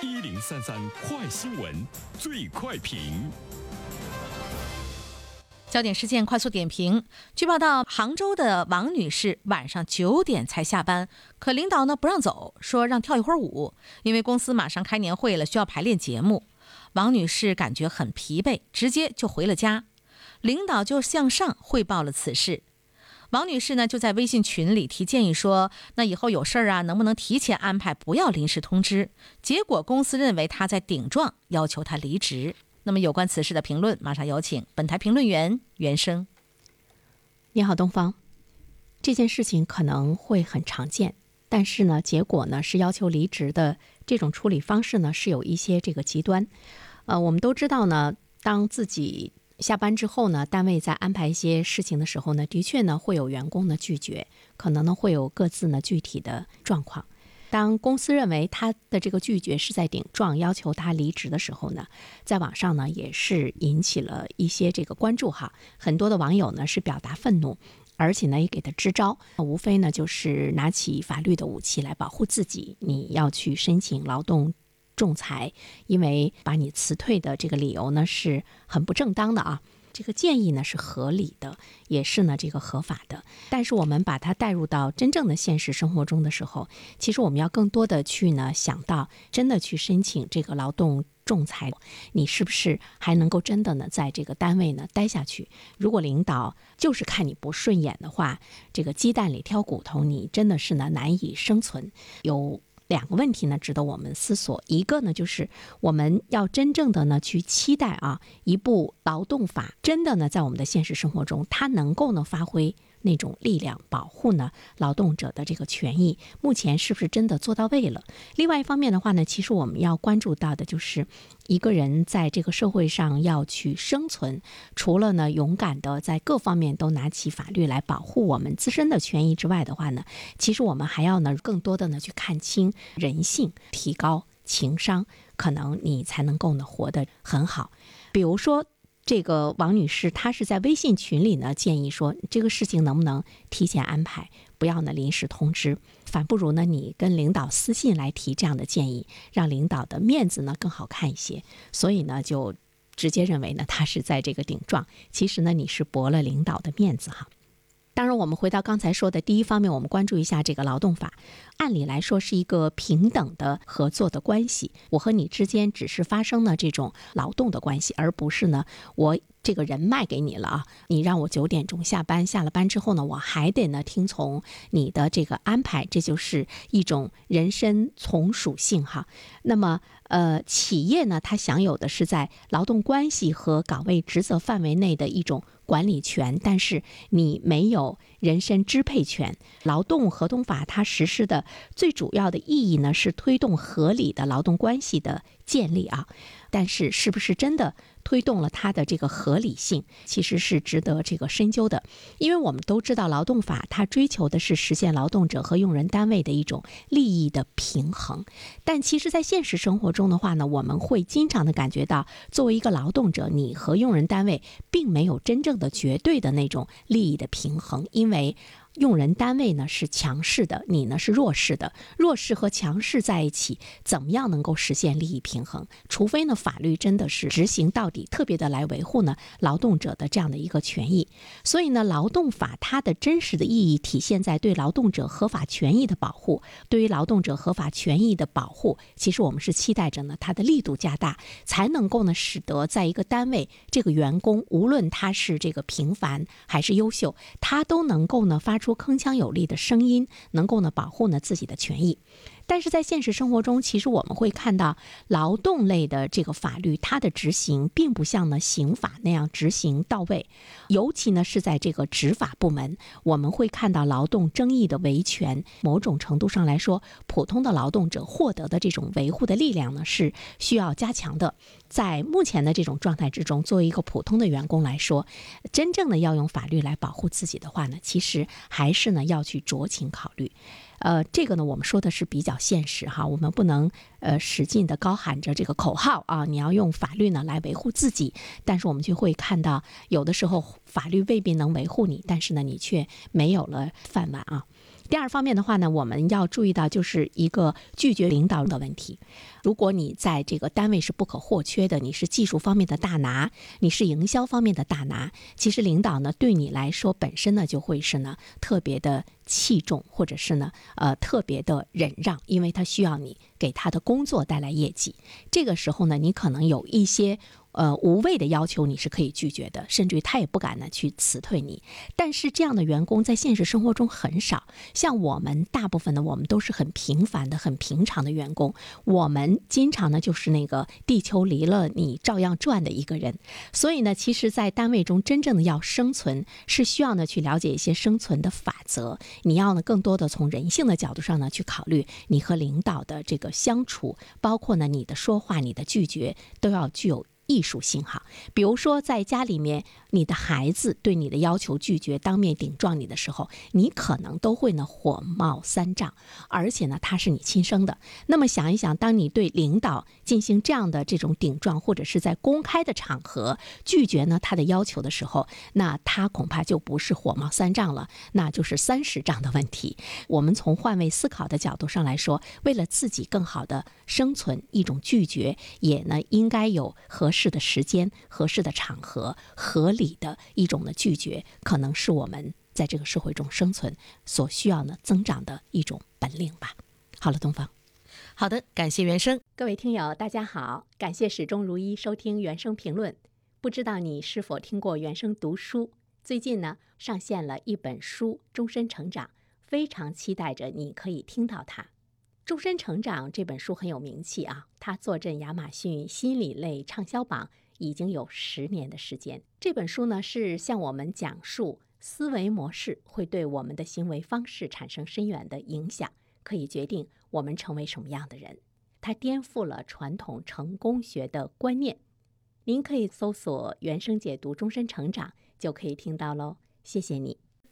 一零三三快新闻，最快评。焦点事件快速点评。据报道，杭州的王女士晚上九点才下班，可领导呢不让走，说让跳一会儿舞，因为公司马上开年会了，需要排练节目。王女士感觉很疲惫，直接就回了家。领导就向上汇报了此事。王女士呢就在微信群里提建议说：“那以后有事儿啊，能不能提前安排，不要临时通知？”结果公司认为她在顶撞，要求她离职。那么有关此事的评论，马上有请本台评论员袁生。你好，东方。这件事情可能会很常见，但是呢，结果呢是要求离职的这种处理方式呢是有一些这个极端。呃，我们都知道呢，当自己下班之后呢，单位在安排一些事情的时候呢，的确呢会有员工呢拒绝，可能呢会有各自呢具体的状况。当公司认为他的这个拒绝是在顶撞，要求他离职的时候呢，在网上呢也是引起了一些这个关注哈。很多的网友呢是表达愤怒，而且呢也给他支招，无非呢就是拿起法律的武器来保护自己。你要去申请劳动仲裁，因为把你辞退的这个理由呢是很不正当的啊。这个建议呢是合理的，也是呢这个合法的。但是我们把它带入到真正的现实生活中的时候，其实我们要更多的去呢想到，真的去申请这个劳动仲裁，你是不是还能够真的呢在这个单位呢待下去？如果领导就是看你不顺眼的话，这个鸡蛋里挑骨头，你真的是呢难以生存。有。两个问题呢，值得我们思索。一个呢，就是我们要真正的呢去期待啊，一部劳动法真的呢在我们的现实生活中，它能够呢发挥那种力量，保护呢劳动者的这个权益。目前是不是真的做到位了？另外一方面的话呢，其实我们要关注到的就是。一个人在这个社会上要去生存，除了呢勇敢的在各方面都拿起法律来保护我们自身的权益之外的话呢，其实我们还要呢更多的呢去看清人性，提高情商，可能你才能够呢活得很好。比如说。这个王女士，她是在微信群里呢，建议说这个事情能不能提前安排，不要呢临时通知，反不如呢你跟领导私信来提这样的建议，让领导的面子呢更好看一些。所以呢，就直接认为呢她是在这个顶撞，其实呢你是驳了领导的面子哈。当然，我们回到刚才说的第一方面，我们关注一下这个劳动法。按理来说是一个平等的合作的关系，我和你之间只是发生了这种劳动的关系，而不是呢我这个人卖给你了啊，你让我九点钟下班，下了班之后呢，我还得呢听从你的这个安排，这就是一种人身从属性哈。那么呃，企业呢，它享有的是在劳动关系和岗位职责范围内的一种管理权，但是你没有人身支配权。劳动合同法它实施的。最主要的意义呢，是推动合理的劳动关系的建立啊。但是，是不是真的推动了它的这个合理性，其实是值得这个深究的。因为我们都知道，劳动法它追求的是实现劳动者和用人单位的一种利益的平衡。但其实，在现实生活中的话呢，我们会经常的感觉到，作为一个劳动者，你和用人单位并没有真正的绝对的那种利益的平衡，因为。用人单位呢是强势的，你呢是弱势的。弱势和强势在一起，怎么样能够实现利益平衡？除非呢法律真的是执行到底，特别的来维护呢劳动者的这样的一个权益。所以呢，劳动法它的真实的意义体现在对劳动者合法权益的保护。对于劳动者合法权益的保护，其实我们是期待着呢它的力度加大，才能够呢使得在一个单位这个员工，无论他是这个平凡还是优秀，他都能够呢发出。出铿锵有力的声音，能够呢保护呢自己的权益。但是在现实生活中，其实我们会看到劳动类的这个法律，它的执行并不像呢刑法那样执行到位。尤其呢是在这个执法部门，我们会看到劳动争议的维权，某种程度上来说，普通的劳动者获得的这种维护的力量呢是需要加强的。在目前的这种状态之中，作为一个普通的员工来说，真正的要用法律来保护自己的话呢，其实还是呢要去酌情考虑。呃，这个呢，我们说的是比较现实哈，我们不能呃使劲的高喊着这个口号啊，你要用法律呢来维护自己，但是我们就会看到，有的时候法律未必能维护你，但是呢，你却没有了饭碗啊。第二方面的话呢，我们要注意到就是一个拒绝领导的问题。如果你在这个单位是不可或缺的，你是技术方面的大拿，你是营销方面的大拿，其实领导呢对你来说本身呢就会是呢特别的器重，或者是呢呃特别的忍让，因为他需要你给他的工作带来业绩。这个时候呢，你可能有一些。呃，无谓的要求你是可以拒绝的，甚至于他也不敢呢去辞退你。但是这样的员工在现实生活中很少，像我们大部分的我们都是很平凡的、很平常的员工。我们经常呢就是那个地球离了你照样转的一个人。所以呢，其实，在单位中真正的要生存，是需要呢去了解一些生存的法则。你要呢更多的从人性的角度上呢去考虑你和领导的这个相处，包括呢你的说话、你的拒绝都要具有。艺术性哈，比如说在家里面，你的孩子对你的要求拒绝，当面顶撞你的时候，你可能都会呢火冒三丈，而且呢他是你亲生的。那么想一想，当你对领导进行这样的这种顶撞，或者是在公开的场合拒绝呢他的要求的时候，那他恐怕就不是火冒三丈了，那就是三十丈的问题。我们从换位思考的角度上来说，为了自己更好的生存，一种拒绝也呢应该有合适。适的时间、合适的场合、合理的一种的拒绝，可能是我们在这个社会中生存所需要呢增长的一种本领吧。好了，东方，好的，感谢原生，各位听友，大家好，感谢始终如一收听原声评论。不知道你是否听过原声读书？最近呢上线了一本书《终身成长》，非常期待着你可以听到它。《终身成长》这本书很有名气啊，它坐镇亚马逊心理类畅销榜已经有十年的时间。这本书呢是向我们讲述思维模式会对我们的行为方式产生深远的影响，可以决定我们成为什么样的人。它颠覆了传统成功学的观念。您可以搜索原声解读《终身成长》就可以听到喽。谢谢你。